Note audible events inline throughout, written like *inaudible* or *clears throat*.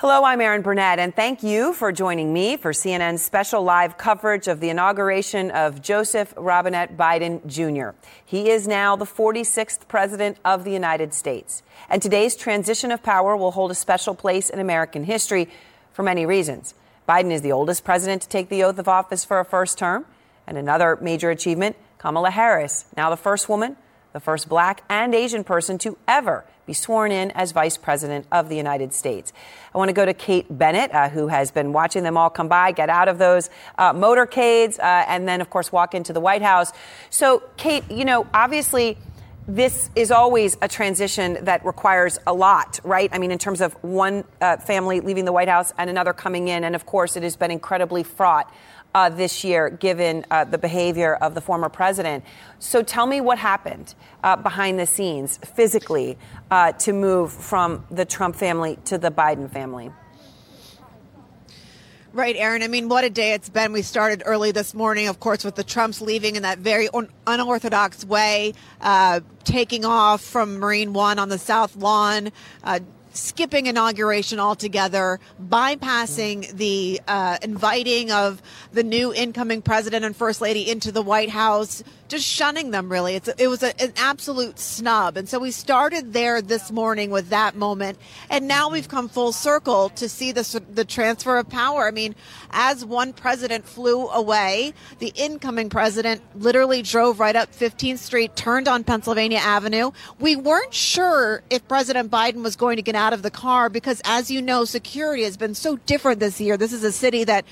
Hello, I'm Erin Burnett, and thank you for joining me for CNN's special live coverage of the inauguration of Joseph Robinette Biden Jr. He is now the 46th President of the United States. And today's transition of power will hold a special place in American history for many reasons. Biden is the oldest president to take the oath of office for a first term. And another major achievement Kamala Harris, now the first woman, the first black and Asian person to ever be sworn in as Vice President of the United States. I want to go to Kate Bennett, uh, who has been watching them all come by, get out of those uh, motorcades, uh, and then, of course, walk into the White House. So, Kate, you know, obviously, this is always a transition that requires a lot, right? I mean, in terms of one uh, family leaving the White House and another coming in. And of course, it has been incredibly fraught uh, this year, given uh, the behavior of the former president. So tell me what happened uh, behind the scenes physically uh, to move from the Trump family to the Biden family. Right, Erin. I mean, what a day it's been. We started early this morning, of course, with the Trumps leaving in that very un- unorthodox way, uh, taking off from Marine One on the South Lawn, uh, skipping inauguration altogether, bypassing the uh, inviting of the new incoming president and first lady into the White House, just shunning them really. It's, it was a, an absolute snub. And so we started there this morning with that moment. And now mm-hmm. we've come full circle to see the, the transfer of power. I mean, as one president flew away, the incoming president literally drove right up 15th Street, turned on Pennsylvania Avenue. We weren't sure if President Biden was going to get out of the car because, as you know, security has been so different this year. This is a city that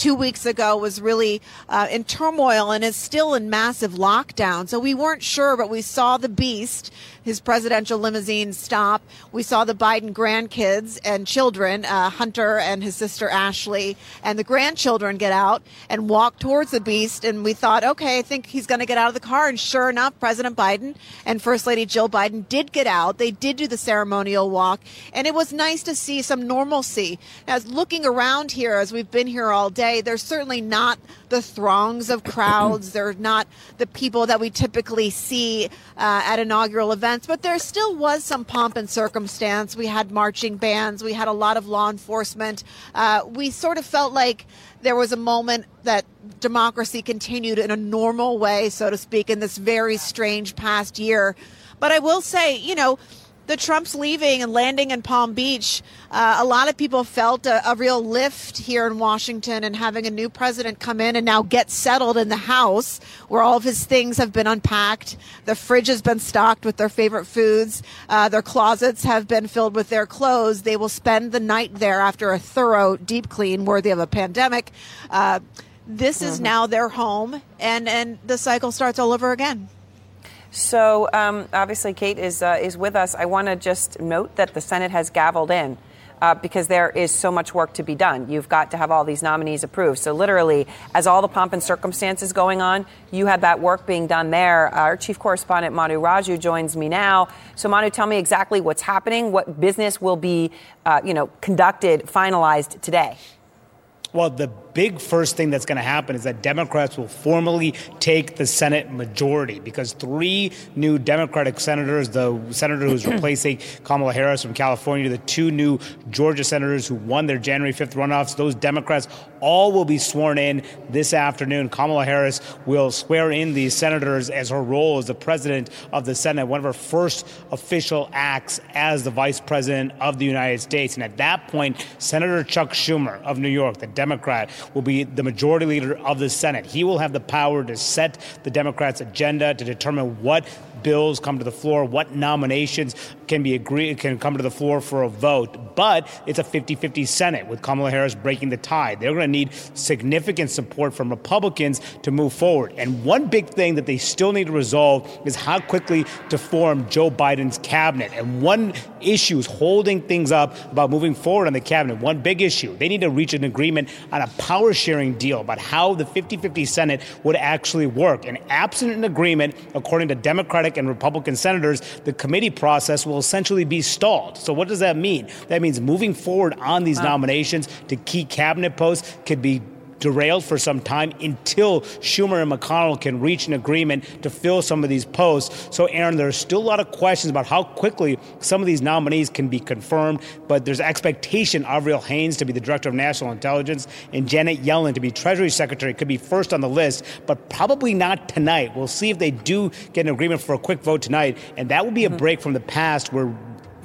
two weeks ago was really uh, in turmoil and is still in massive lockdown. So we weren't sure, but we saw the beast his presidential limousine stop. We saw the Biden grandkids and children, uh, Hunter and his sister Ashley, and the grandchildren get out and walk towards the beast. And we thought, okay, I think he's going to get out of the car. And sure enough, President Biden and First Lady Jill Biden did get out. They did do the ceremonial walk, and it was nice to see some normalcy. As looking around here, as we've been here all day, there's certainly not the throngs of crowds. They're not the people that we typically see uh, at inaugural events but there still was some pomp and circumstance. We had marching bands, we had a lot of law enforcement. Uh, we sort of felt like there was a moment that democracy continued in a normal way, so to speak, in this very strange past year. But I will say, you know, the Trumps leaving and landing in Palm Beach, uh, a lot of people felt a, a, real lift here in Washington and having a new president come in and now get settled in the house where all of his things have been unpacked. The fridge has been stocked with their favorite foods. Uh, their closets have been filled with their clothes. They will spend the night there after a thorough deep clean worthy of a pandemic. Uh, this mm-hmm. is now their home, and, and the cycle starts all over again. So um, obviously, Kate is uh, is with us. I want to just note that the Senate has gavelled in. Uh, because there is so much work to be done. You've got to have all these nominees approved. So, literally, as all the pomp and circumstances going on, you had that work being done there. Our chief correspondent, Manu Raju, joins me now. So, Manu, tell me exactly what's happening, what business will be, uh, you know, conducted, finalized today. Well, the big first thing that's going to happen is that Democrats will formally take the Senate majority because three new Democratic senators, the senator who's *clears throat* replacing Kamala Harris from California, the two new Georgia senators who won their January 5th runoffs, those Democrats all will be sworn in this afternoon. Kamala Harris will swear in these senators as her role as the president of the Senate, one of her first official acts as the vice president of the United States. And at that point, Senator Chuck Schumer of New York, the Democrat, will be the majority leader of the Senate. He will have the power to set the Democrats' agenda, to determine what bills come to the floor, what nominations can be agreed can come to the floor for a vote. But it's a 50-50 Senate with Kamala Harris breaking the tie. They're going to to need significant support from Republicans to move forward. And one big thing that they still need to resolve is how quickly to form Joe Biden's cabinet. And one issue is holding things up about moving forward on the cabinet. One big issue. They need to reach an agreement on a power sharing deal about how the 50 50 Senate would actually work. And absent an agreement, according to Democratic and Republican senators, the committee process will essentially be stalled. So, what does that mean? That means moving forward on these nominations to key cabinet posts could be derailed for some time until Schumer and McConnell can reach an agreement to fill some of these posts. So, Erin, there's still a lot of questions about how quickly some of these nominees can be confirmed, but there's expectation Avril Haines to be the director of national intelligence and Janet Yellen to be Treasury Secretary could be first on the list, but probably not tonight. We'll see if they do get an agreement for a quick vote tonight, and that will be a mm-hmm. break from the past where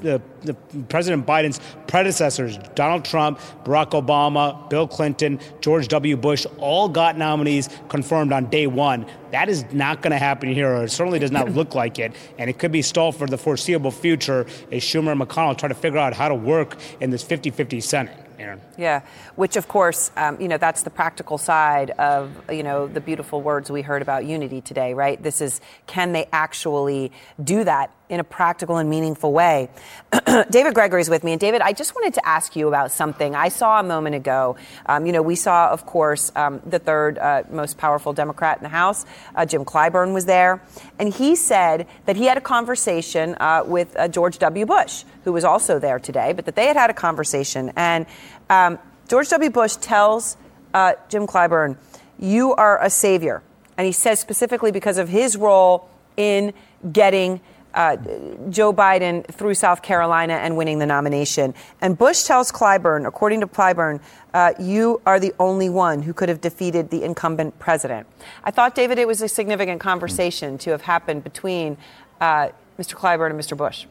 the, the, President Biden's predecessors, Donald Trump, Barack Obama, Bill Clinton, George W. Bush, all got nominees confirmed on day one. That is not going to happen here, or it certainly does not *laughs* look like it. And it could be stalled for the foreseeable future as Schumer and McConnell try to figure out how to work in this 50 50 Senate. Erin. Yeah, which of course, um, you know, that's the practical side of, you know, the beautiful words we heard about unity today, right? This is, can they actually do that in a practical and meaningful way? *clears throat* David Gregory is with me. And David, I just wanted to ask you about something I saw a moment ago. Um, you know, we saw, of course, um, the third uh, most powerful Democrat in the House, uh, Jim Clyburn, was there. And he said that he had a conversation uh, with uh, George W. Bush, who was also there today, but that they had had a conversation. And um, George W. Bush tells uh, Jim Clyburn, You are a savior. And he says specifically because of his role in getting uh, Joe Biden through South Carolina and winning the nomination. And Bush tells Clyburn, according to Clyburn, uh, you are the only one who could have defeated the incumbent president. I thought, David, it was a significant conversation to have happened between uh, Mr. Clyburn and Mr. Bush.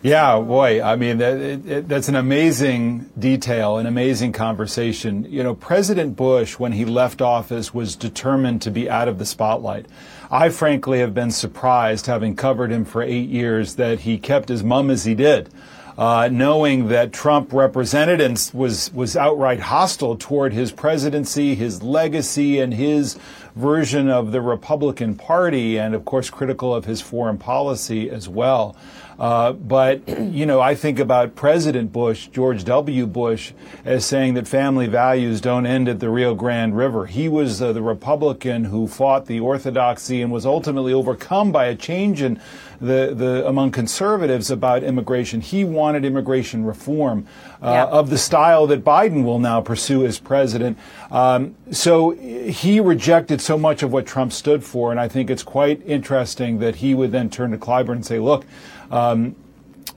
Yeah, boy. I mean, that, it, that's an amazing detail, an amazing conversation. You know, President Bush, when he left office, was determined to be out of the spotlight. I frankly have been surprised, having covered him for eight years, that he kept as mum as he did. Uh, knowing that Trump represented and was was outright hostile toward his presidency, his legacy, and his version of the Republican Party, and of course critical of his foreign policy as well. Uh, but, *clears throat* you know, I think about President Bush, George W. Bush, as saying that family values don't end at the Rio Grande River. He was uh, the Republican who fought the orthodoxy and was ultimately overcome by a change in the, the among conservatives about immigration. He wanted immigration reform uh, yeah. of the style that Biden will now pursue as president. Um, so he rejected so much of what Trump stood for, and I think it's quite interesting that he would then turn to Clyburn and say, "Look." Um,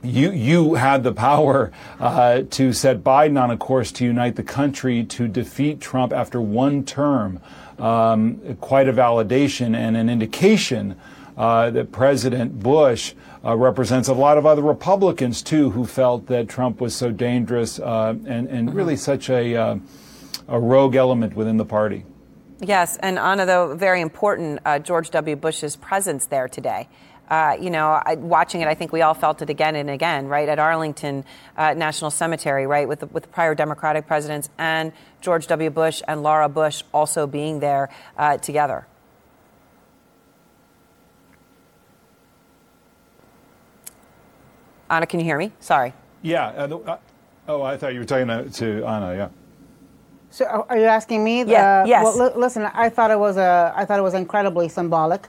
you you had the power uh, to set Biden on a course to unite the country to defeat Trump after one term. Um, quite a validation and an indication uh, that President Bush uh, represents a lot of other Republicans too, who felt that Trump was so dangerous uh, and and mm-hmm. really such a uh, a rogue element within the party. Yes, and Ana, though very important, uh, George W. Bush's presence there today uh, you know, I, watching it, I think we all felt it again and again, right, at Arlington uh, National Cemetery, right, with the, with prior Democratic presidents and George W. Bush and Laura Bush also being there uh, together. Ana, can you hear me? Sorry. Yeah. Uh, uh, oh, I thought you were talking to, to Ana. Yeah. So, are you asking me? Yeah. yes. Well, l- listen, I thought it was a, I thought it was incredibly symbolic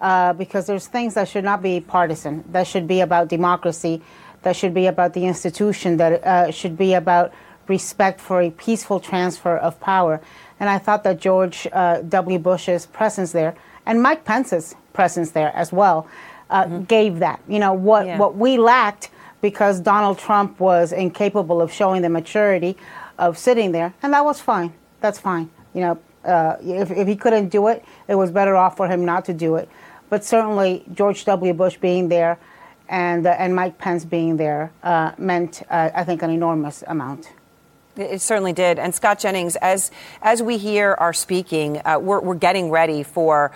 uh, because there's things that should not be partisan, that should be about democracy, that should be about the institution, that uh, should be about respect for a peaceful transfer of power. And I thought that George uh, W. Bush's presence there and Mike Pence's presence there as well uh, mm-hmm. gave that. You know, what, yeah. what we lacked because Donald Trump was incapable of showing the maturity of sitting there, and that was fine. That's fine. You know, uh, if, if he couldn't do it, it was better off for him not to do it. But certainly George W. Bush being there and, uh, and Mike Pence being there uh, meant, uh, I think, an enormous amount. It certainly did. And Scott Jennings, as, as we hear are speaking, uh, we're, we're getting ready for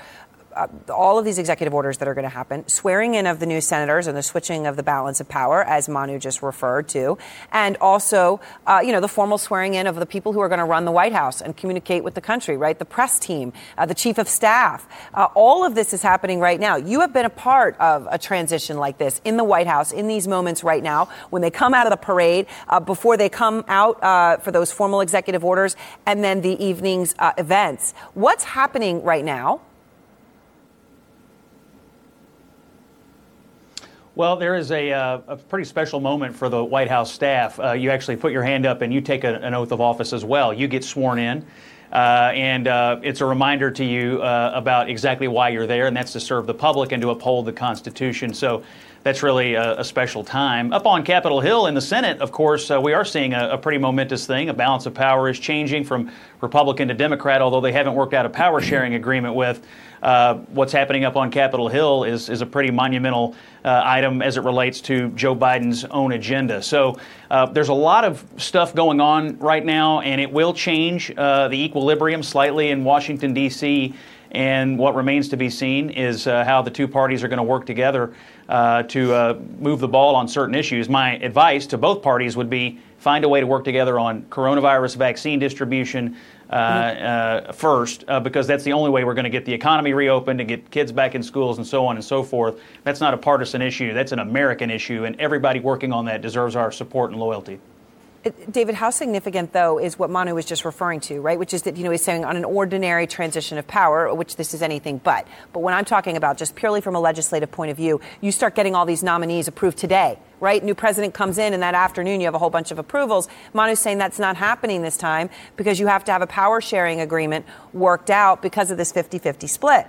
uh, all of these executive orders that are going to happen, swearing in of the new senators and the switching of the balance of power, as Manu just referred to, and also, uh, you know, the formal swearing in of the people who are going to run the White House and communicate with the country, right? The press team, uh, the chief of staff. Uh, all of this is happening right now. You have been a part of a transition like this in the White House in these moments right now when they come out of the parade, uh, before they come out uh, for those formal executive orders, and then the evening's events. What's happening right now? Well, there is a, uh, a, pretty special moment for the White House staff. Uh, you actually put your hand up and you take a, an oath of office as well. You get sworn in. Uh, and uh, it's a reminder to you uh, about exactly why you're there, and that's to serve the public and to uphold the Constitution. So that's really a, a special time. Up on Capitol Hill in the Senate, of course, uh, we are seeing a, a, pretty momentous thing. A balance of power is changing from Republican to Democrat, although they haven't worked out a power sharing agreement with. Uh, what's happening up on Capitol Hill is, is a pretty monumental uh, item as it relates to Joe Biden's own agenda. So uh, there's a lot of stuff going on right now, and it will change uh, the equilibrium slightly in Washington, D.C. And what remains to be seen is uh, how the two parties are going to work together uh, to move the ball on certain issues. My advice to both parties would be find a way to work together on coronavirus vaccine distribution, uh, uh, first, uh, because that's the only way we're going to get the economy reopened and get kids back in schools and so on and so forth. That's not a partisan issue. That's an American issue, and everybody working on that deserves our support and loyalty. David, how significant, though, is what Manu was just referring to, right? Which is that, you know, he's saying on an ordinary transition of power, which this is anything but. But when I'm talking about just purely from a legislative point of view, you start getting all these nominees approved today, right? New president comes in, and that afternoon you have a whole bunch of approvals. Manu's saying that's not happening this time because you have to have a power sharing agreement worked out because of this 50 50 split.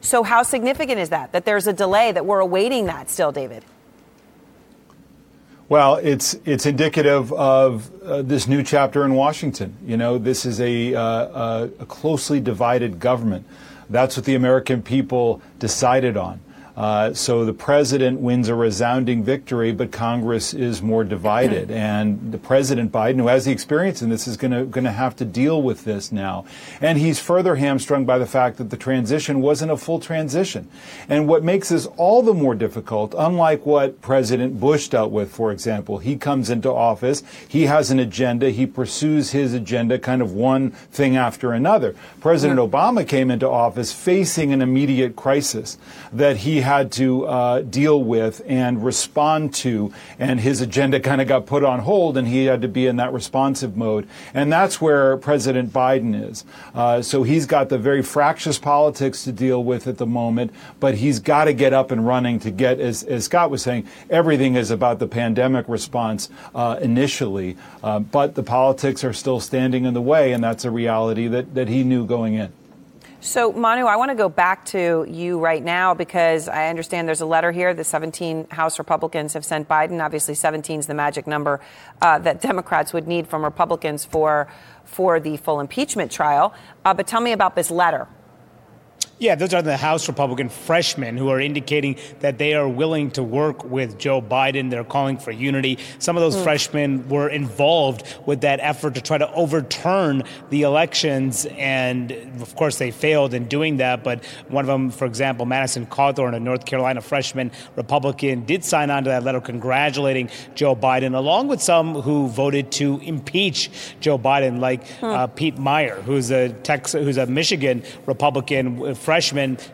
So, how significant is that? That there's a delay, that we're awaiting that still, David? Well, it's it's indicative of uh, this new chapter in Washington. You know, this is a, uh, a closely divided government. That's what the American people decided on. Uh, so the president wins a resounding victory, but Congress is more divided. And the president Biden, who has the experience in this, is going to have to deal with this now. And he's further hamstrung by the fact that the transition wasn't a full transition. And what makes this all the more difficult, unlike what President Bush dealt with, for example, he comes into office, he has an agenda, he pursues his agenda, kind of one thing after another. President Obama came into office facing an immediate crisis that he had to uh, deal with and respond to, and his agenda kind of got put on hold, and he had to be in that responsive mode. And that's where President Biden is. Uh, so he's got the very fractious politics to deal with at the moment, but he's got to get up and running to get, as, as Scott was saying, everything is about the pandemic response uh, initially, uh, but the politics are still standing in the way, and that's a reality that, that he knew going in. So, Manu, I want to go back to you right now because I understand there's a letter here. The 17 House Republicans have sent Biden. Obviously, 17 is the magic number uh, that Democrats would need from Republicans for for the full impeachment trial. Uh, but tell me about this letter. Yeah, those are the House Republican freshmen who are indicating that they are willing to work with Joe Biden. They're calling for unity. Some of those mm. freshmen were involved with that effort to try to overturn the elections, and of course, they failed in doing that. But one of them, for example, Madison Cawthorn, a North Carolina freshman Republican, did sign on to that letter congratulating Joe Biden, along with some who voted to impeach Joe Biden, like mm. uh, Pete Meijer, who's a Texas, who's a Michigan Republican freshman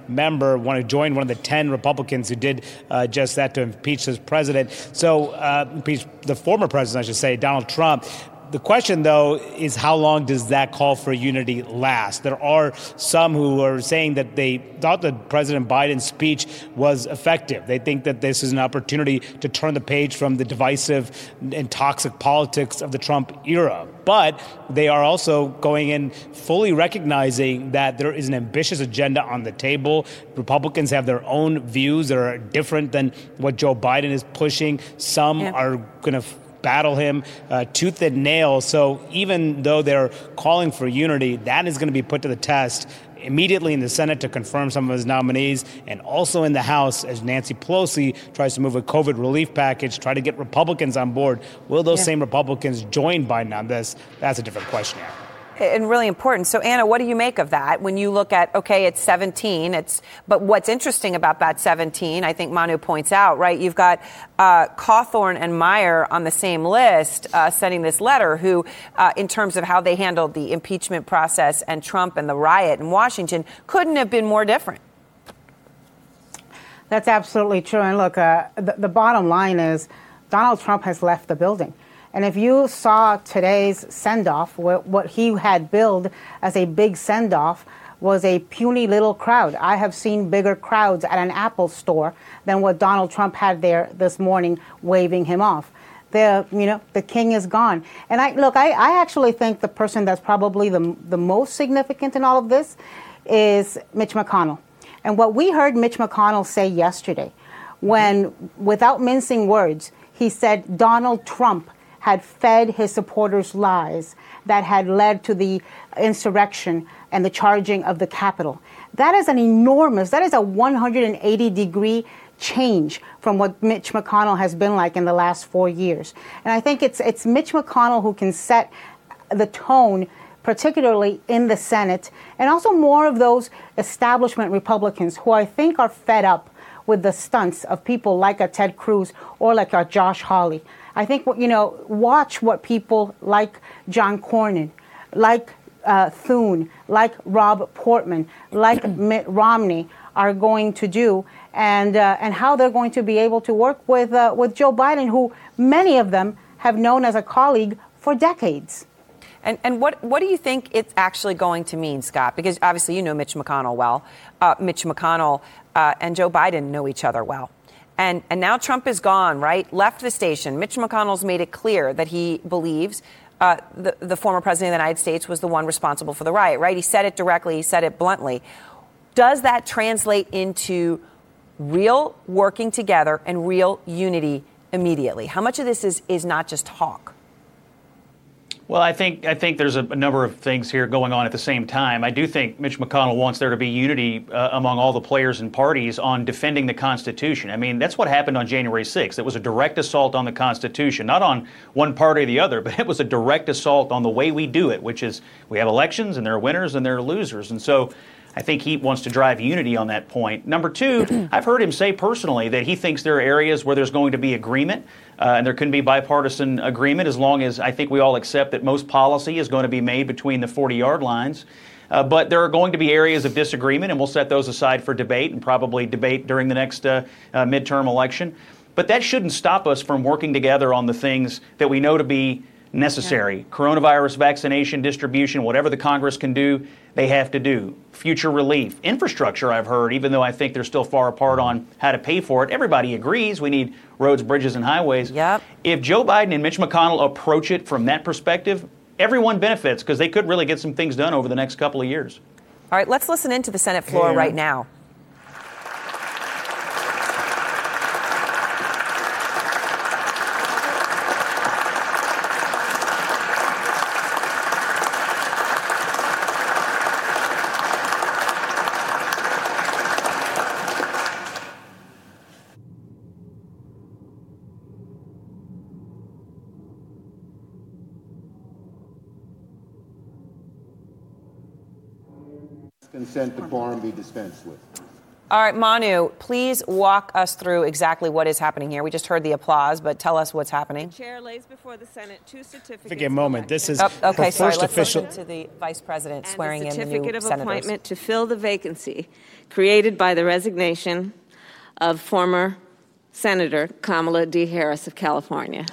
member want to join one of the 10 Republicans who did uh, just that to impeach this president. So, uh, impeach the former president, I should say, Donald Trump. The question, though, is how long does that call for unity last? There are some who are saying that they thought that President Biden's speech was effective. They think that this is an opportunity to turn the page from the divisive and toxic politics of the Trump era. But they are also going in fully recognizing that there is an ambitious agenda on the table. Republicans have their own views that are different than what Joe Biden is pushing. Some yeah. are going to battle him uh, tooth and nail. So even though they're calling for unity, that is going to be put to the test immediately in the Senate to confirm some of his nominees, and also in the House as Nancy Pelosi tries to move a COVID relief package, try to get Republicans on board. Will those yeah. same Republicans join Biden on this? That's a different question. And really important. So, Ana, what do you make of that when you look at okay, it's 17. It's but what's interesting about that 17, I think Manu points out, right? You've got uh, Cawthorn and Meijer on the same list uh, sending this letter, who, uh, in terms of how they handled the impeachment process and Trump and the riot in Washington, couldn't have been more different. That's absolutely true. And look, uh, the, the bottom line is Donald Trump has left the building. And if you saw today's send off, what he had billed as a big send off was a puny little crowd. I have seen bigger crowds at an Apple store than what Donald Trump had there this morning waving him off. The you know the king is gone. And I look, I, I actually think the person that's probably the the most significant in all of this is Mitch McConnell. And what we heard Mitch McConnell say yesterday, when, without mincing words, he said Donald Trump had fed his supporters lies that had led to the insurrection and the charging of the Capitol. That is an enormous, that is a 180 degree change from what Mitch McConnell has been like in the last four years. And I think it's, it's Mitch McConnell who can set the tone particularly in the Senate, and also more of those establishment Republicans who I think are fed up with the stunts of people like a Ted Cruz or like a Josh Hawley. I think, you know, watch what people like John Cornyn, like uh, Thune, like Rob Portman, like *clears throat* Mitt Romney are going to do, and uh, and how they're going to be able to work with uh, with Joe Biden, who many of them have known as a colleague for decades. And, and what, what do you think it's actually going to mean, Scott? Because obviously you know Mitch McConnell well. Uh, Mitch McConnell uh, and Joe Biden know each other well. And, and now Trump is gone, right? Left the station. Mitch McConnell's made it clear that he believes uh, the, the former president of the United States was the one responsible for the riot, right? He said it directly, he said it bluntly. Does that translate into real working together and real unity immediately? How much of this is, is not just talk? Well, I think I think there's a, a, number of things here going on at the same time. I do think Mitch McConnell wants there to be unity uh, among all the players and parties on defending the Constitution. I mean, that's what happened on January 6th. It was a direct assault on the Constitution, not on one party or the other, *laughs* but it was a direct assault on the way we do it, which is we have elections and there are winners and there are losers. And so I think he wants to drive unity on that point. Number two, *clears throat* I've heard him say personally that he thinks there are areas where there's going to be agreement uh, and there can be bipartisan agreement as long as I think we all accept that most policy is going to be made between the 40 yard lines. Uh, but there are going to be areas of disagreement, and we'll set those aside for debate and probably debate during the next uh, uh midterm election. But that shouldn't stop us from working together on the things that we know to be necessary. Yeah. Coronavirus vaccination distribution, whatever the Congress can do, they have to do. Future relief, infrastructure, I've heard, even though I think they're still far apart on how to pay for it. Everybody agrees we need roads, bridges, and highways. Yep. If Joe Biden and Mitch McConnell approach it from that perspective, everyone benefits because they could really get some things done over the next couple of years. All right, let's listen into the Senate floor right now. Consent the quorum be dispensed with. All right, Manu, please walk us through exactly what is happening here. We just heard the applause, but tell us what's happening. The chair lays before the Senate two certificates. Take a moment. This is oh, okay. Sorry, let's official. to the vice president and swearing in the new certificate of senators. appointment to fill the vacancy created by the resignation of former Senator Kamala D. Harris of California.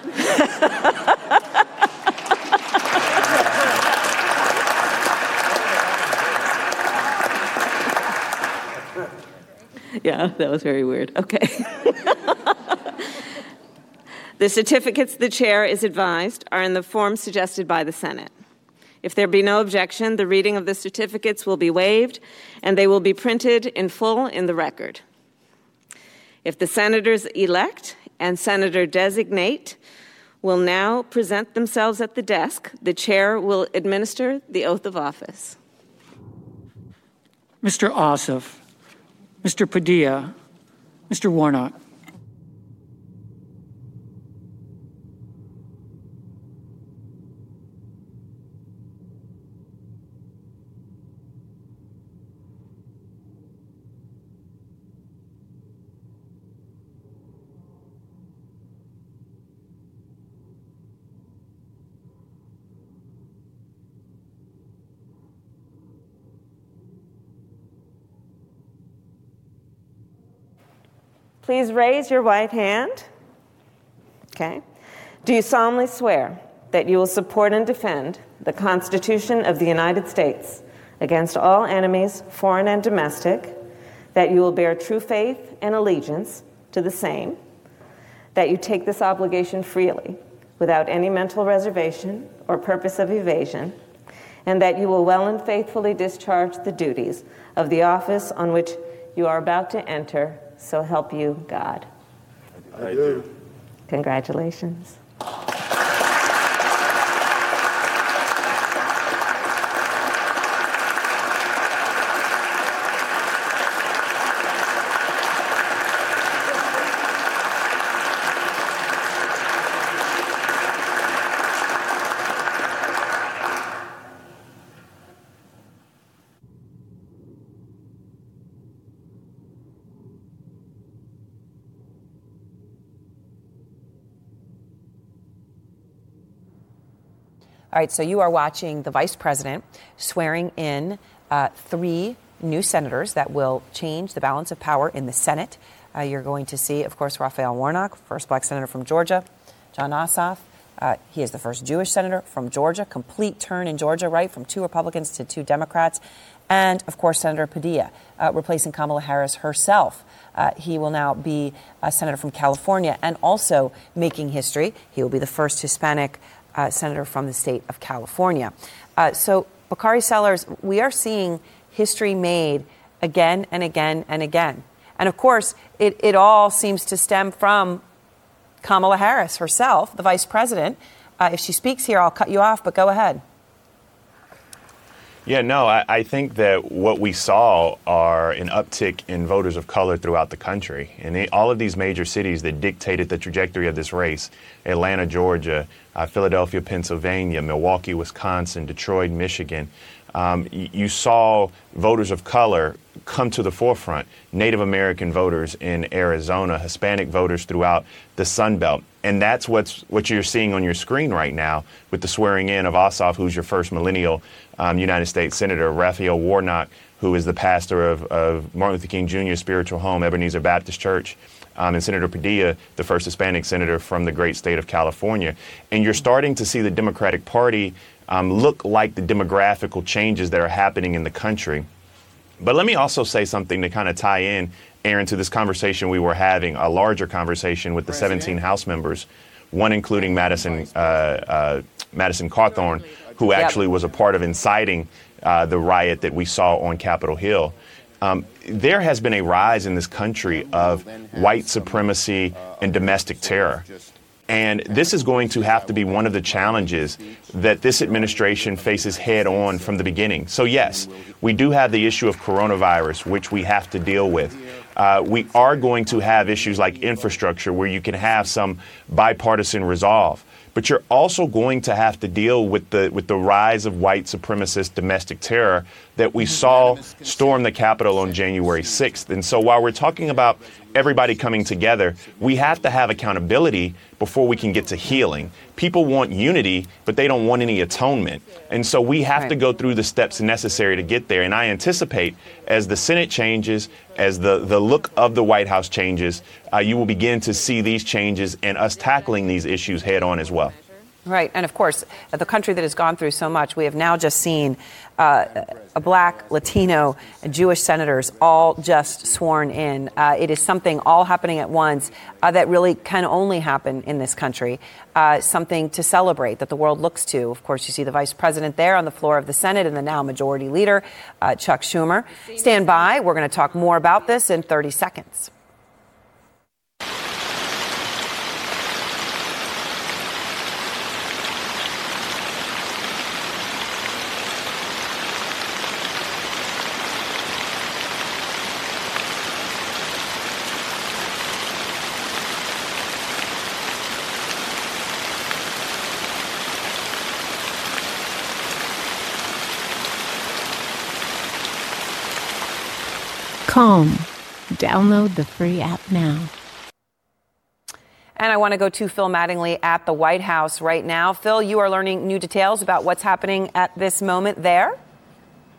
Yeah, that was very weird. Okay. *laughs* the certificates the chair is advised are in the form suggested by the Senate. If there be no objection, the reading of the certificates will be waived and they will be printed in full in the record. If the senators elect and senator designate will now present themselves at the desk, the chair will administer the oath of office. Mr. Ossoff. Mr. Padilla, Mr. Warnock. Please raise your right hand. Okay. Do you solemnly swear that you will support and defend the Constitution of the United States against all enemies, foreign and domestic, that you will bear true faith and allegiance to the same, that you take this obligation freely without any mental reservation or purpose of evasion, and that you will well and faithfully discharge the duties of the office on which you are about to enter, so help you God. I do. Congratulations. All right, so you are watching the vice president swearing in uh, three new senators that will change the balance of power in the Senate. Uh, you're going to see, of course, Raphael Warnock, first black senator from Georgia, John Ossoff. Uh, he is the first Jewish senator from Georgia. Complete turn in Georgia, right, from two Republicans to two Democrats. And, of course, Senator Padilla, uh, replacing Kamala Harris herself. Uh, he will now be a senator from California and also making history. He will be the first Hispanic uh, senator from the state of California. Uh, so, Bakari Sellers, we are seeing history made again and again and again. And of course, it, it all seems to stem from Kamala Harris herself, the vice president. Uh, if she speaks here, I'll cut you off, but go ahead. Yeah, no, I, I, think that what we saw are an uptick in voters of color throughout the country. And they, all of these major cities that dictated the trajectory of this race Atlanta, Georgia, uh, Philadelphia, Pennsylvania, Milwaukee, Wisconsin, Detroit, Michigan um, you saw voters of color come to the forefront. Native American voters in Arizona, Hispanic voters throughout the Sun Belt. And that's what's, what you're seeing on your screen right now with the swearing in of Ossoff, who's your first millennial um, United States Senator, Raphael Warnock, who is the pastor of, of Martin Luther King Jr. Spiritual Home, Ebenezer Baptist Church. Um, and Senator Padilla, the first Hispanic senator from the great state of California. And you're starting to see the Democratic Party um, look like the demographical changes that are happening in the country. But let me also say something to kind of tie in, Erin, to this conversation we were having, a larger conversation with the 17 House members, one including Madison, uh, uh, Madison Cawthorn, who actually was a part of inciting uh, the riot that we saw on Capitol Hill. Um, there has been a rise in this country of white supremacy and domestic terror. And this is going to have to be one of the challenges that this administration faces head on from the beginning. So, yes, we do have the issue of coronavirus, which we have to deal with. Uh, we are going to have issues like infrastructure where you can have some bipartisan resolve but you're also going to have to deal with the with the rise of white supremacist domestic terror that we saw storm the Capitol on January 6th. And so while we're talking about everybody coming together, we have to have accountability before we can get to healing. People want unity, but they don't want any atonement. And so we have right. to go through the steps necessary to get there. And I anticipate as the Senate changes, as the, the look of the White House changes, uh, you will begin to see these changes and us tackling these issues head on as well. Right. And of course, the country that has gone through so much, we have now just seen uh, a black, Latino, and Jewish senators all just sworn in. Uh, it is something all happening at once uh, that really can only happen in this country. Uh, something to celebrate that the world looks to. Of course, you see the vice president there on the floor of the Senate and the now majority leader, uh, Chuck Schumer. Stand by. We're going to talk more about this in 30 seconds. Download the free app now. And I want to go to Phil Mattingly at the White House right now. Phil, you are learning new details about what's happening at this moment there.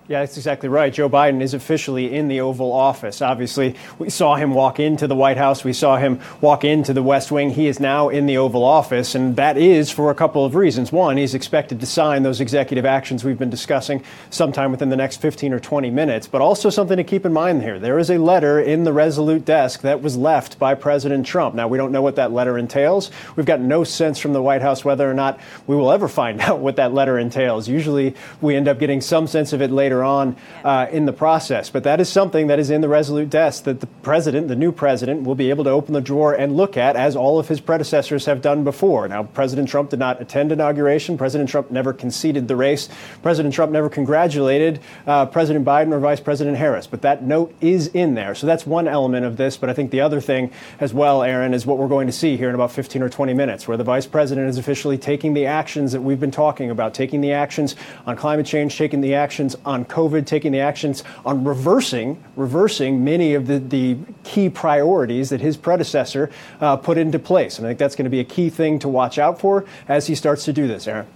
Yeah, that's exactly right. Joe Biden is officially in the Oval Office. Obviously, we saw him walk into the White House. We saw him walk into the West Wing. He is now in the Oval Office, and that is for a couple of reasons. One, he's expected to sign those executive actions we've been discussing sometime within the next 15 or 20 minutes. But also something to keep in mind here there is a letter in the Resolute desk that was left by President Trump. Now, we don't know what that letter entails. We've got no sense from the White House whether or not we will ever find *laughs* out what that letter entails. Usually, we end up getting some sense of it later later on uh, in the process. But that is something that is in the Resolute desk that the president, the new president, will be able to open the drawer and look at, as all of his predecessors have done before. Now, President Trump did not attend inauguration. President Trump never conceded the race. President Trump never congratulated uh, President Biden or Vice President Harris. But that note is in there. So that's one element of this. But I think the other thing as well, Erin, is what we're going to see here in about 15 or 20 minutes, where the vice president is officially taking the actions that we've been talking about, taking the actions on climate change, taking the actions on COVID, taking the actions on reversing, reversing many of the, the key priorities that his predecessor uh, put into place. And I think that's going to be a key thing to watch out for as he starts to do this, Erin.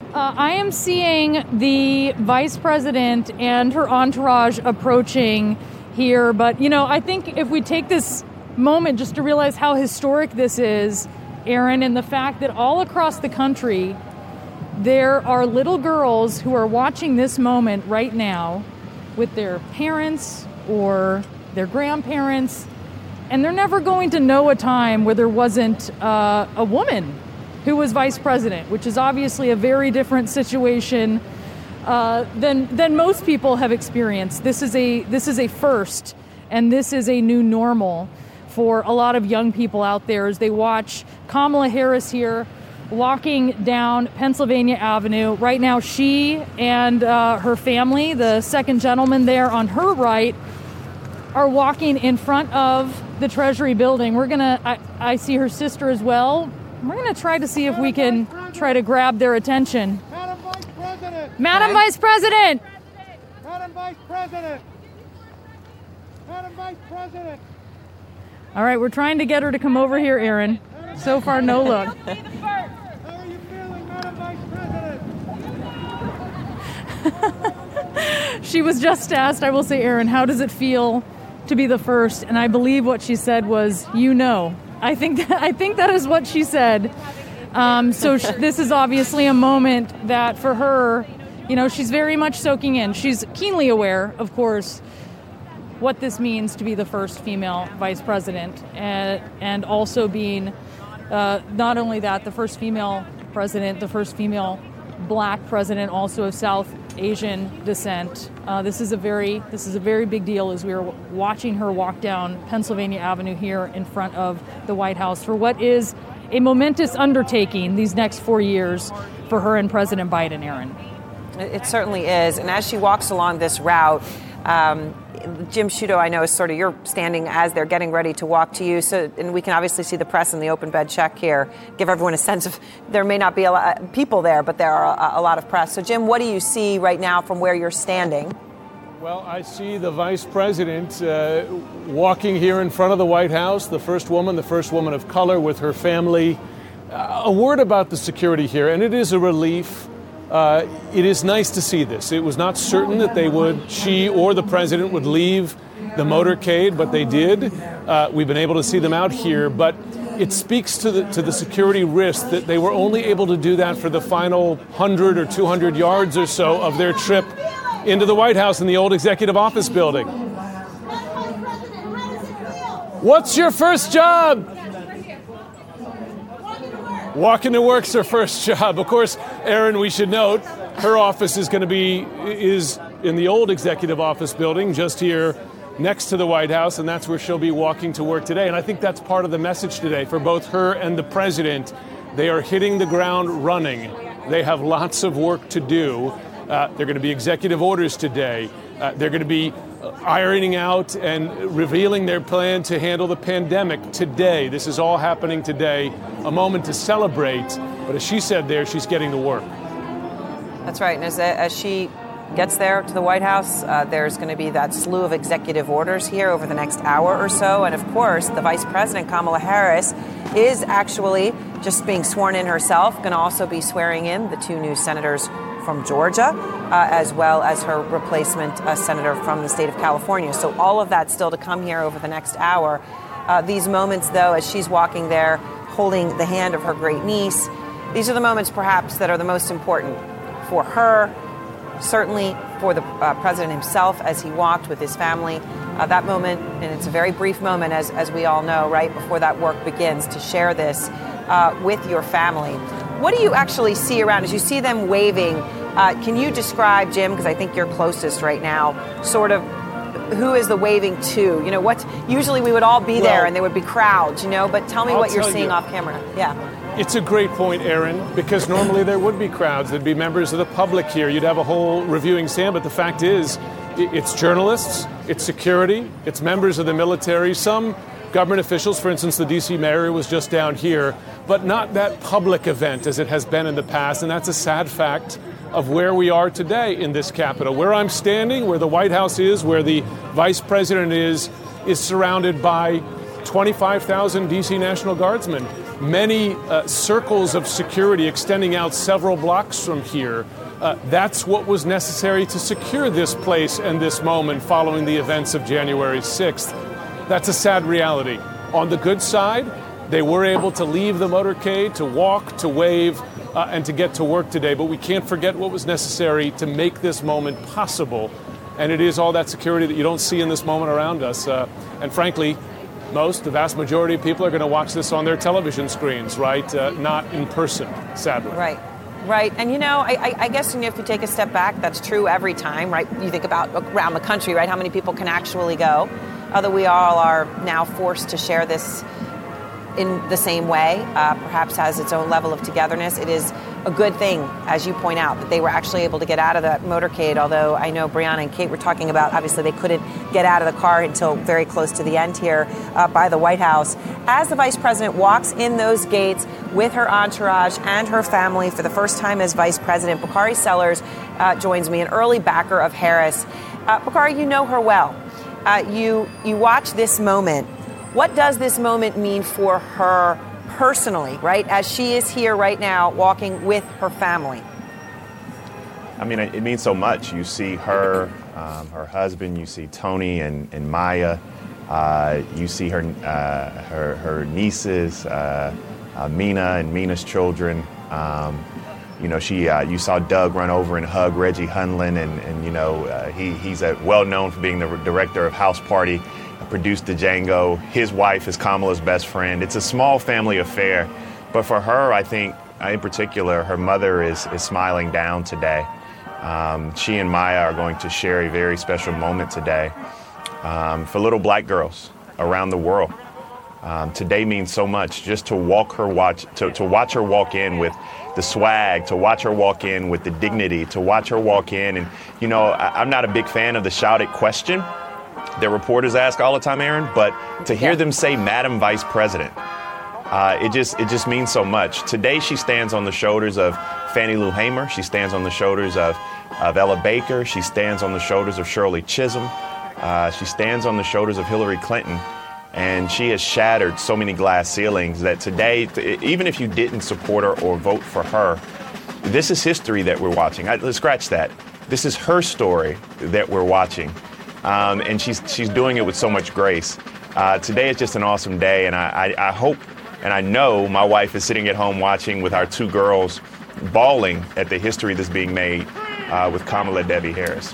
Uh, I am seeing the vice president and her entourage approaching here, but you know, I think if we take this moment just to realize how historic this is, Erin, and the fact that all across the country there are little girls who are watching this moment right now with their parents or their grandparents, and they're never going to know a time where there wasn't uh, a woman who was vice president, which is obviously a very different situation uh, than than most people have experienced. This is a this is a first, and this is a new normal for a lot of young people out there as they watch Kamala Harris here walking down Pennsylvania Avenue. Right now, she and uh, her family, the second gentleman there on her right, are walking in front of the Treasury building. We're gonna, I, I see her sister as well. We're gonna try to see if we can try to grab their attention. Madam Vice President! Madam Vice President! Madam Vice President! Madam Vice President! All right, we're trying to get her to come over here, Erin. So far, no luck. *laughs* she was just asked, I will say, Erin, how does it feel to be the first? And I believe what she said was, you know. I think that, I think that is what she said. Um, so sh- *laughs* this is obviously a moment that for her, you know, she's very much soaking in. She's keenly aware, of course, what this means to be the first female vice president, and, and also being uh, not only that, the first female president, the first female black president, also of South Asian descent. Uh, this is a very this is a very big deal as we are watching her walk down Pennsylvania Avenue here in front of the White House for what is a momentous undertaking these next four years for her and President Biden. Erin, it certainly is, and as she walks along this route. Um, Jim Sciutto, I know, is sort of you're standing as they're getting ready to walk to you. So, and we can obviously see the press in the open bed check here. Give everyone a sense of there may not be a lot of people there, but there are a, a lot of press. So, Jim, what do you see right now from where you're standing? Well, I see the vice president uh, walking here in front of the White House, the first woman, the first woman of color with her family. Uh, a word about the security here, and it is a relief uh, it is nice to see this. It was not certain that they would, she or the president would leave the motorcade, but they did. Uh, we've been able to see them out here, but it speaks to the, to the security risk that they were only able to do that for the final 100 or 200 yards or so of their trip into the White House in the old executive office building. What's your first job? Walking to work's her first *laughs* job. Of course, Erin, we should note her office is going to be is in the old executive office building just here next to the White House, and that's where she'll be walking to work today. And I think that's part of the message today for both her and the president. They are hitting the ground running. They have lots of work to do. Uh, they're going to be executive orders today. Uh, they're going to be ironing out and revealing their plan to handle the pandemic today. This is all happening today, a moment to celebrate. But as she said there, she's getting to work. That's right. And as, as she gets there to the White House, uh, there's going to be that slew of executive orders here over the next hour or so. And of course, the Vice President, Kamala Harris, is actually just being sworn in herself, going to also be swearing in the two new senators from Georgia, uh, as well as her replacement uh, senator from the state of California. So all of that still to come here over the next hour. Uh, these moments, though, as she's walking there, holding the hand of her great niece, these are the moments perhaps that are the most important for her, certainly for the uh, president himself as he walked with his family. Uh, that moment, and it's a very brief moment, as, as we all know, right before that work begins, to share this uh, with your family. What do you actually see around as you see them waving? Uh, can you describe, Jim, because I think you're closest right now, sort of who is the waving to? You know, what usually we would all be Well- there and there would be crowds, you know, but tell me I'll what you're seeing you. off camera. Yeah. It's a great point, Erin, because normally there would be crowds. There'd be members of the public here. You'd have a whole reviewing stand, but the fact is, it's journalists, it's security, it's members of the military, some government officials. For instance, the D.C. mayor was just down here, but not that public event as it has been in the past, and that's a sad fact of where we are today in this Capitol. Where I'm standing, where the White House is, where the vice president is, is surrounded by 25,000 DC National Guardsmen, many uh, circles of security extending out several blocks from here. Uh, that's what was necessary to secure this place and this moment following the events of January 6th. That's a sad reality. On the good side, they were able to leave the motorcade, to walk, to wave, uh, and to get to work today. But we can't forget what was necessary to make this moment possible. And it is all that security that you don't see in this moment around us. Uh, and frankly, most, the vast majority of people are going to watch this on their television screens, right? Uh, not in person, sadly. Right. Right. And you know, I, I, guess you know, if you take a step back, that's true every time, right? You think about around the country, right? How many people can actually go? Although we all are now forced to share this in the same way, uh, perhaps has its own level of togetherness. It is a good thing, as you point out, that they were actually able to get out of that motorcade. Although I know Brianna and Kate were talking about, obviously they couldn't get out of the car until very close to the end here uh, by the White House. As the vice president walks in those gates with her entourage and her family for the first time as vice president, Bakari Sellers uh, joins me, an early backer of Harris. Uh, Bakari, you know her well. Uh, you you watch this moment. What does this moment mean for her personally, right? As she is here right now walking with her family. I mean, it means so much. You see her, um, her husband. You see Tony and, and Maya. Uh, you see her, uh, her, her nieces, uh, uh, Meena and Meena's children. Um, you know, she. Uh, you saw Doug run over and hug Reggie Hudlin, and, and you know, uh, he, he's well known for being the director of House Party, produced the Django. His wife is Kamala's best friend. It's a small family affair, but for her, I think, in particular, her mother is is smiling down today. Um, she and Maya are going to share a very special moment today um, for little black girls around the world. Um, today means so much just to walk her watch to, to watch her walk in with the swag, to watch her walk in with the dignity, to watch her walk in. And you know, I, I'm not a big fan of the shouted question that reporters ask all the time, Erin, but to hear them say Madam Vice President, uh, it just it just means so much. Today she stands on the shoulders of Fannie Lou Hamer. She stands on the shoulders of, of Ella Baker. She stands on the shoulders of Shirley Chisholm. Uh, she stands on the shoulders of Hillary Clinton. And she has shattered so many glass ceilings that today, th- even if you didn't support her or vote for her, this is history that we're watching. I, let's scratch that. This is her story that we're watching. Um, and she's, she's doing it with so much grace. Uh, today is just an awesome day, and I, I, I hope and I know my wife is sitting at home watching with our two girls, bawling at the history that's being made uh, with Kamala Devi Harris.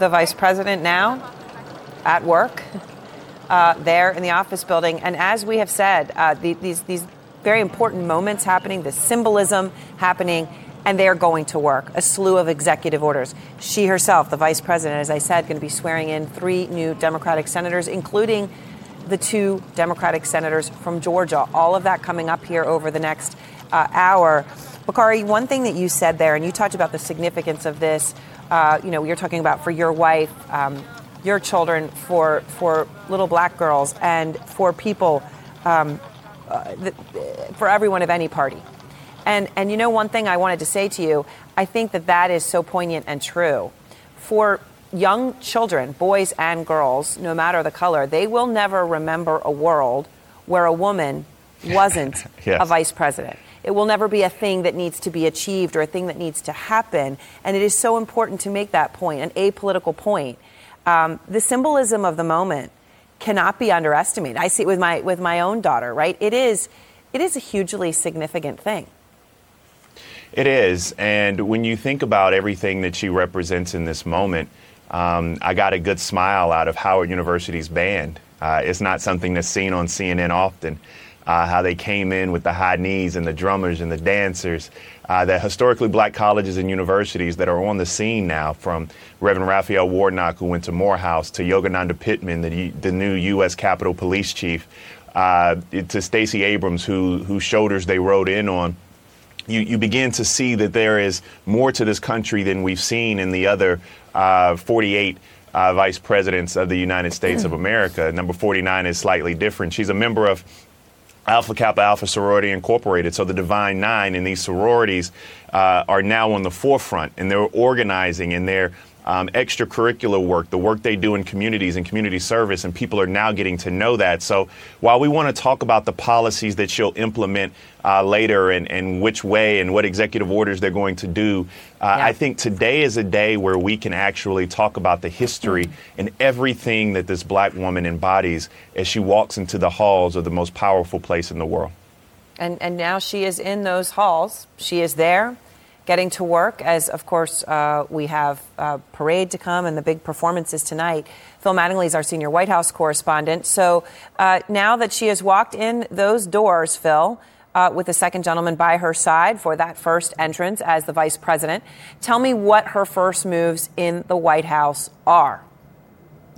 The vice president now at work uh, there in the office building. And as we have said, uh, the, these these very important moments happening, the symbolism happening, and they are going to work. A slew of executive orders. She herself, the vice president, as I said, going to be swearing in three new Democratic senators, including the two Democratic senators from Georgia. All of that coming up here over the next uh, hour. Bakari, one thing that you said there, and you talked about the significance of this. Uh, you know, you're talking about for your wife, um, your children, for for little black girls, and for people, um, uh, for everyone of any party. And and you know, one thing I wanted to say to you, I think that that is so poignant and true. For young children, boys and girls, no matter the color, they will never remember a world where a woman wasn't *laughs* Yes. a vice president. It will never be a thing that needs to be achieved or a thing that needs to happen. And it is so important to make that point, an apolitical point. Um, the symbolism of the moment cannot be underestimated. I see it with my with my own daughter. Right? It is it is a hugely significant thing. It is. And when you think about everything that she represents in this moment, um, I got a good smile out of Howard University's band. Uh, it's not something that's seen on CNN often. Uh, how they came in with the high knees and the drummers and the dancers. Uh, that historically black colleges and universities that are on the scene now, from Reverend Raphael Warnock, who went to Morehouse, to Yogananda Pittman, the, the new U.S. Capitol Police Chief, uh, to Stacey Abrams, who, whose shoulders they rode in on you, you begin to see that there is more to this country than we've seen in the other uh, 48 uh, vice presidents of the United States of America. Number 49 is slightly different. She's a member of Alpha Kappa Alpha Sorority Incorporated. So the Divine Nine and these sororities uh, are now on the forefront and they're organizing and they're um, extracurricular work, the work they do in communities and community service, and people are now getting to know that. So while we want to talk about the policies that she'll implement uh, later and, and which way and what executive orders they're going to do, uh, I think today is a day where we can actually talk about the history and everything that this black woman embodies as she walks into the halls of the most powerful place in the world. And, and now she is in those halls. She is there getting to work as, of course, uh, we have a parade to come and the big performances tonight. Phil Mattingly is our senior White House correspondent. So uh, now that she has walked in those doors, Phil, uh, with the second gentleman by her side for that first entrance as the vice president, tell me what her first moves in the White House are.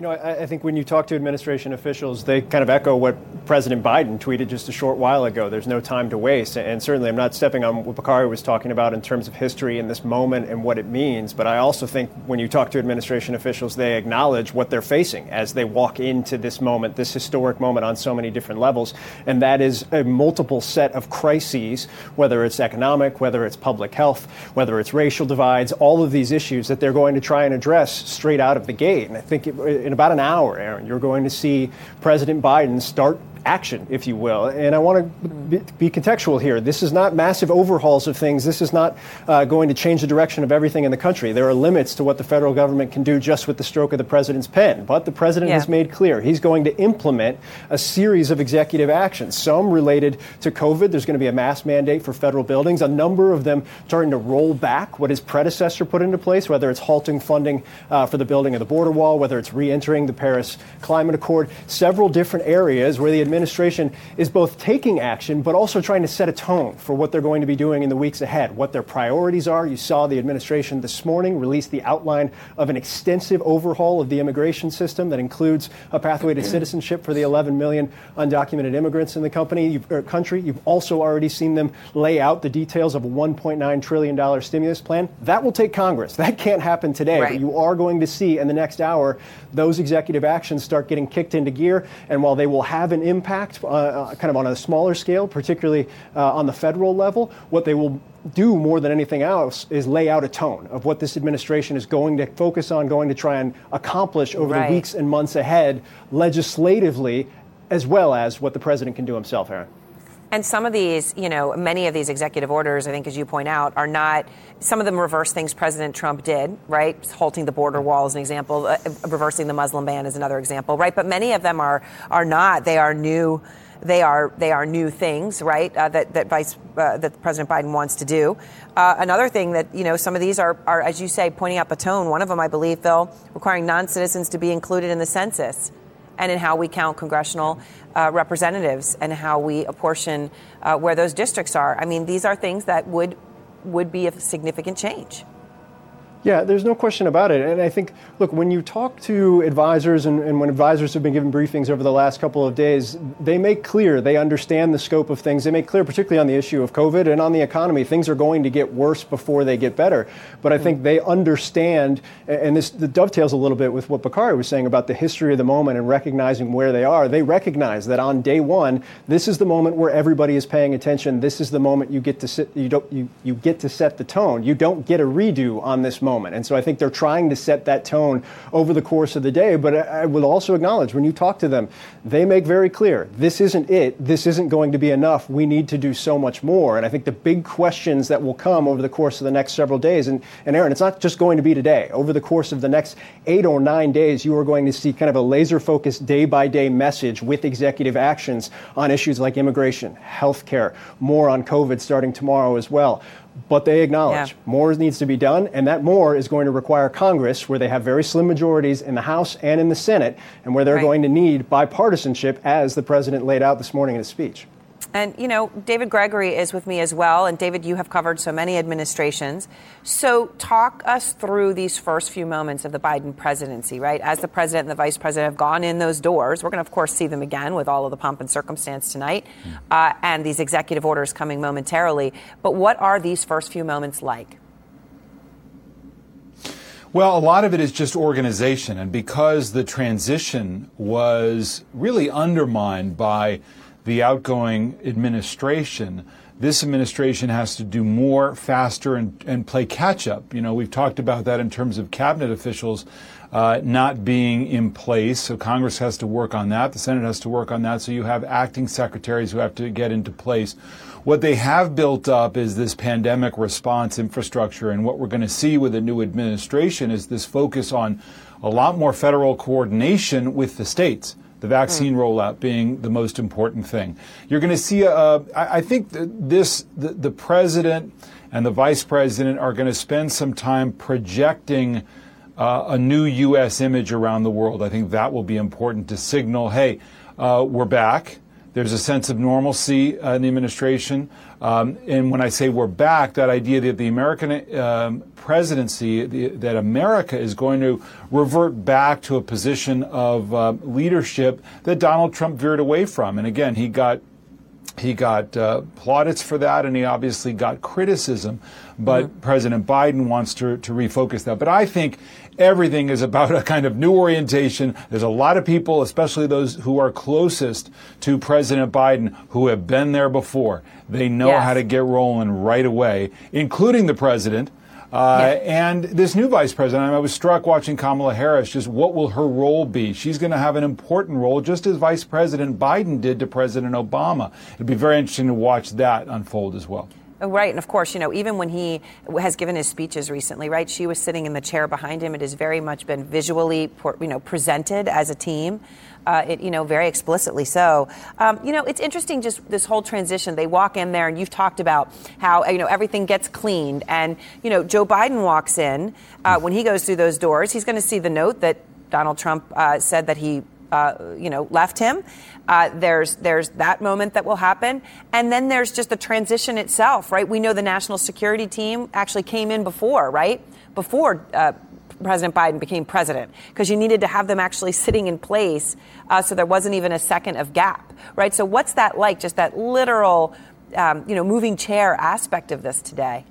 You know, I, I think when you talk to administration officials, they kind of echo what President Biden tweeted just a short while ago. There's no time to waste. And certainly, I'm not stepping on what Bakari was talking about in terms of history in this moment and what it means. But I also think when you talk to administration officials, they acknowledge what they're facing as they walk into this moment, this historic moment on so many different levels. And that is a multiple set of crises, whether it's economic, whether it's public health, whether it's racial divides, all of these issues that they're going to try and address straight out of the gate. And I think it, in about an hour, Erin, you're going to see President Biden start action, if you will. And I want to be, be contextual here. This is not massive overhauls of things. This is not uh, going to change the direction of everything in the country. There are limits to what the federal government can do just with the stroke of the president's pen. But the president Yeah. has made clear he's going to implement a series of executive actions, some related to COVID. There's going to be a mask mandate for federal buildings, a number of them starting to roll back what his predecessor put into place, whether it's halting funding uh, for the building of the border wall, whether it's re entering the Paris Climate Accord, several different areas where the administration is both taking action but also trying to set a tone for what they're going to be doing in the weeks ahead, what their priorities are. You saw the administration this morning release the outline of an extensive overhaul of the immigration system that includes a pathway to citizenship for the 11 million undocumented immigrants in the company, you've, er, country. You've also already seen them lay out the details of a $1.9 trillion stimulus plan. That will take Congress. That can't happen today. But you are going to see in the next hour those executive actions start getting kicked into gear. And while they will have an impact, uh, uh, kind of on a smaller scale, particularly uh, on the federal level, what they will do more than anything else is lay out a tone of what this administration is going to focus on, going to try and accomplish over Right. the weeks and months ahead, legislatively, as well as what the president can do himself, Erin. And some of these, you know, many of these executive orders, I think, as you point out, are not. Some of them reverse things President Trump did, right? Halting the border wall is an example. Uh, reversing the Muslim ban is another example, right? But many of them are are not. They are new. They are they are new things, right? Uh, that that Vice uh, that President Biden wants to do. Uh, another thing that you know, some of these are are, as you say, pointing up a tone. One of them, I believe, Phil, requiring non-citizens to be included in the census and in how we count congressional uh, representatives and how we apportion uh, where those districts are. I mean, these are things that would would be a significant change. Yeah, there's no question about it. And I think, look, when you talk to advisors and, and, when advisors have been given briefings over the last couple of days, they make clear they understand the scope of things. They make clear, particularly on the issue of COVID and on the economy, things are going to get worse before they get better. But I hmm. think they understand, and this dovetails a little bit with what Bakari was saying about the history of the moment and recognizing where they are. They recognize that on day one, this is the moment where everybody is paying attention. This is the moment you get to sit, you don't you, you get to set the tone. You don't get a redo on this moment moment. And so I think they're trying to set that tone over the course of the day. But I will also acknowledge when you talk to them, they make very clear this isn't it. This isn't going to be enough. We need to do so much more. And I think the big questions that will come over the course of the next several days, and, and Erin, it's not just going to be today. Over the course of the next eight or nine days, you are going to see kind of a laser focused day by day message with executive actions on issues like immigration, health care, more on COVID starting tomorrow as well but they acknowledge yeah. more needs to be done, and that more is going to require Congress, where they have very slim majorities in the House and in the Senate, and where they're right. going to need bipartisanship, as the president laid out this morning in his speech. And, you know, David Gregory is with me as well. And, David, you have covered so many administrations. So, talk us through these first few moments of the Biden presidency, right? As the president and the vice president have gone in those doors, we're going to, of course, see them again with all of the pomp and circumstance tonight mm. uh, and these executive orders coming momentarily. But what are these first few moments like? Well, a lot of it is just organization. And because the transition was really undermined by the outgoing administration, this administration has to do more faster and, and play catch up. You know, we've talked about that in terms of cabinet officials uh, not being in place. So Congress has to work on that. The Senate has to work on that. So you have acting secretaries who have to get into place. What they have built up is this pandemic response infrastructure. And what we're going to see with the new administration is this focus on a lot more federal coordination with the states the vaccine mm. rollout being the most important thing. You're going to see, a, I think this, the, the president and the vice president are going to spend some time projecting uh, a new U.S. image around the world. I think that will be important to signal, hey, uh, we're back. There's a sense of normalcy uh, in the administration. Um, and when I say we're back, that idea that the American um, presidency, the, that America is going to revert back to a position of uh, leadership that Donald Trump veered away from. And again, he got he got uh, plaudits for that, and he obviously got criticism. But mm-hmm. President Biden wants to, to refocus that. But I think everything is about a kind of new orientation. There's a lot of people, especially those who are closest to President Biden, who have been there before. They know yes. how to get rolling right away, including the president. Uh, yeah. And this new vice president, I was struck watching Kamala Harris, just what will her role be? She's going to have an important role, just as Vice President Biden did to President Obama. It'd be very interesting to watch that unfold as well. Right, and of course, you know, even when he has given his speeches recently, right, she was sitting in the chair behind him. It has very much been visually, you know, presented as a team. Uh, it, you know, very explicitly so. Um, you know, it's interesting just this whole transition. They walk in there, and you've talked about how you know everything gets cleaned, and you know, Joe Biden walks in uh, when he goes through those doors. He's going to see the note that Donald Trump uh, said that he uh, you know, left him. Uh, there's there's that moment that will happen, and then there's just the transition itself, right? We know the national security team actually came in before, right? Before. Uh, President Biden became president because you needed to have them actually sitting in place uh, so there wasn't even a second of gap, right? So, what's that like? Just that literal, um, you know, moving chair aspect of this today?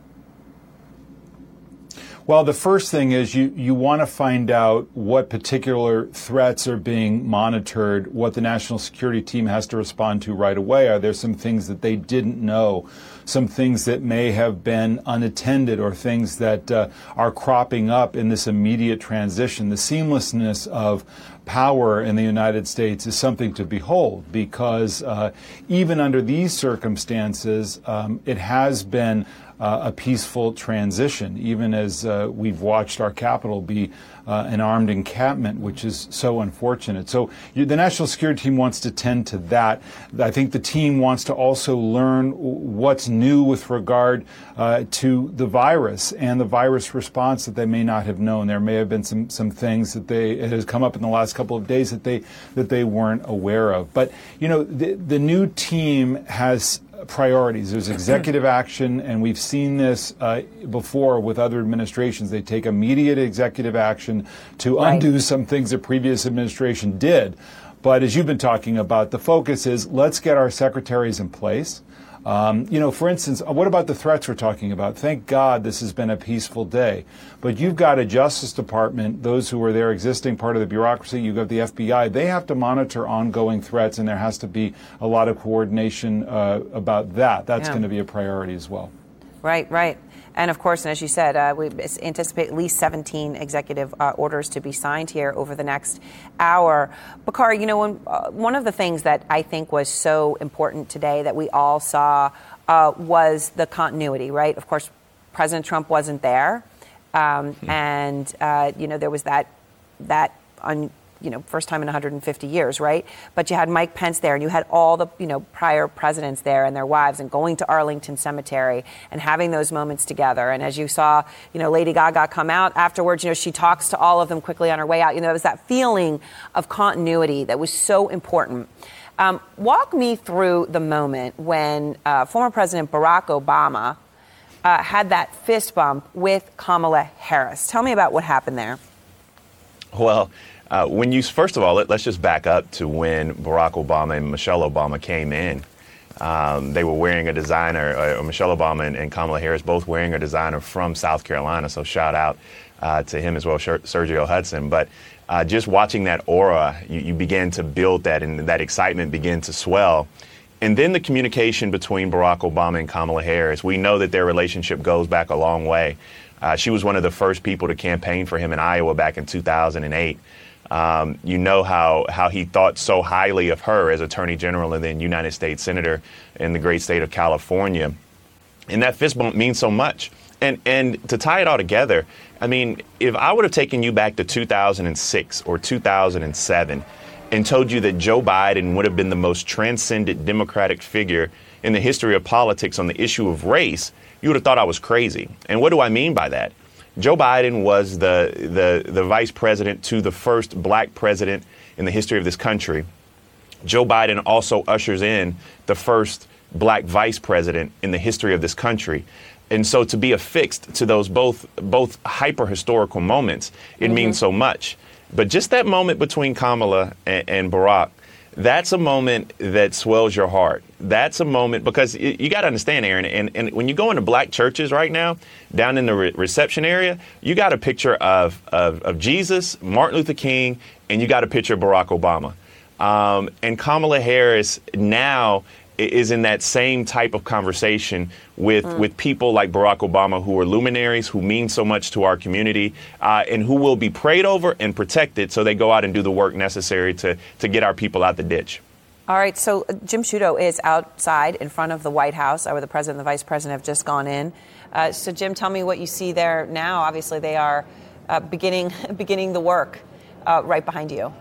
Well, the first thing is you, you want to find out what particular threats are being monitored, what the national security team has to respond to right away. Are there some things that they didn't know? Some things that may have been unattended or things that uh, are cropping up in this immediate transition? The seamlessness of power in the United States is something to behold because uh, even under these circumstances, um, it has been uh, a peaceful transition, even as uh, we've watched our capital be uh, an armed encampment, which is so unfortunate. So you, the national security team wants to tend to that. I think the team wants to also learn what's new with regard uh, to the virus and the virus response that they may not have known. There may have been some some things that they it has come up in the last couple of days that they that they weren't aware of. But you know, the the new team has priorities. There's *clears throat* executive action, and we've seen this uh, before with other administrations. They take immediate executive action to right. undo some things the previous administration did. But as you've been talking about, the focus is let's get our secretaries in place. Um, you know, for instance, what about the threats we're talking about? Thank God this has been a peaceful day. But you've got a Justice Department, those who are there existing part of the bureaucracy, you've got the FBI. They have to monitor ongoing threats, and there has to be a lot of coordination uh, about that. That's yeah. going to be a priority as well. Right, right. And of course, and as you said, uh, we anticipate at least 17 executive uh, orders to be signed here over the next hour. Bakari, you know, when, uh, one of the things that I think was so important today that we all saw uh, was the continuity, right? Of course, President Trump wasn't there. Um, mm-hmm. And, uh, you know, there was that, that un- you know, first time in 150 years, right? But you had Mike Pence there, and you had all the, you know, prior presidents there and their wives, and going to Arlington Cemetery and having those moments together. And as you saw, you know, Lady Gaga come out afterwards, you know, she talks to all of them quickly on her way out. You know, it was that feeling of continuity that was so important. Um, walk me through the moment when uh, former President Barack Obama uh, had that fist bump with Kamala Harris. Tell me about what happened there. Well, uh, when you first of all, let, us just back up to when Barack Obama and Michelle Obama came in. Um, they were wearing a designer, uh, Michelle Obama and, and, Kamala Harris both wearing a designer from South Carolina. So shout out uh, to him as well, Sergio Hudson. But uh, just watching that aura, you, you begin to build that, and that excitement began to swell. And then the communication between Barack Obama and Kamala Harris. We know that their relationship goes back a long way. Uh, she was one of the first people to campaign for him in Iowa back in 2008. Um, you know how, how he thought so highly of her as Attorney General and then United States Senator in the great state of California. And that fist bump means so much. And, and to tie it all together, I mean, if I would have taken you back to 2006 or 2007 and told you that Joe Biden would have been the most transcendent Democratic figure in the history of politics on the issue of race, you would have thought I was crazy. And what do I mean by that? Joe Biden was the, the, the vice president to the first black president in the history of this country. Joe Biden also ushers in the first black vice president in the history of this country. And so to be affixed to those both both hyper historical moments, it mm-hmm. means so much. But just that moment between Kamala and, and Barack that's a moment that swells your heart. That's a moment because you, got to understand, Erin, and, and when you go into black churches right now, down in the re- reception area, you got a picture of, of, of, Jesus, Martin Luther King, and you got a picture of Barack Obama. Um, and Kamala Harris now is in that same type of conversation with mm. with people like Barack Obama, who are luminaries, who mean so much to our community, uh, and who will be prayed over and protected, so they go out and do the work necessary to to get our people out the ditch. All right, so uh, Jim Sciutto is outside in front of the White House, where the president and the vice president have just gone in. Uh, so, Jim, tell me what you see there now. Obviously, they are uh, beginning *laughs* beginning the work uh, right behind you.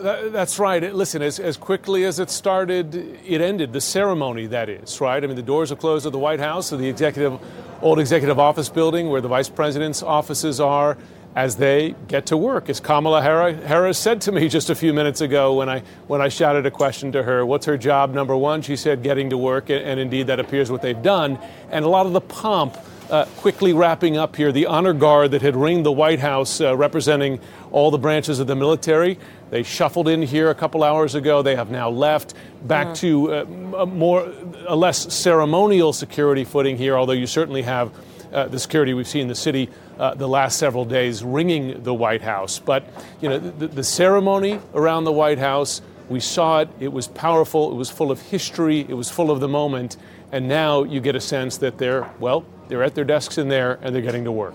That, that's right. Listen, as, as quickly as it started, it ended. The ceremony, that is, right? I mean, the doors are closed at the White House, of the executive, old executive office building where the vice president's offices are, as they get to work. As Kamala Harris said to me *laughs* just a few minutes ago when I, when I shouted a question to her, what's her job number one? She said, getting to work, and, and indeed that appears what they've done. And a lot of the pomp uh, quickly wrapping up here, the honor guard that had ringed the White House uh, representing all the branches of the military. They shuffled in here a couple hours ago. They have now left back mm. to uh, a more, a less ceremonial security footing here, although you certainly have uh, the security we've seen in the city uh, the last several days ringing the White House. But, you know, the, the ceremony around the White House, we saw it. It was powerful. It was full of history. It was full of the moment. And now you get a sense that they're, well, they're at their desks in there and they're getting to work.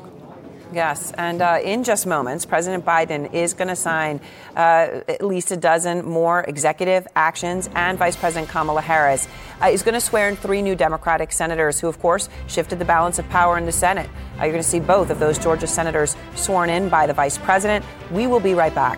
Yes, and uh, in just moments, President Biden is going to sign uh, at least a dozen more executive actions, and Vice President Kamala Harris uh, is going to swear in three new Democratic senators who, of course, shifted the balance of power in the Senate. Uh, you're going to see both of those Georgia senators sworn in by the vice president. We will be right back.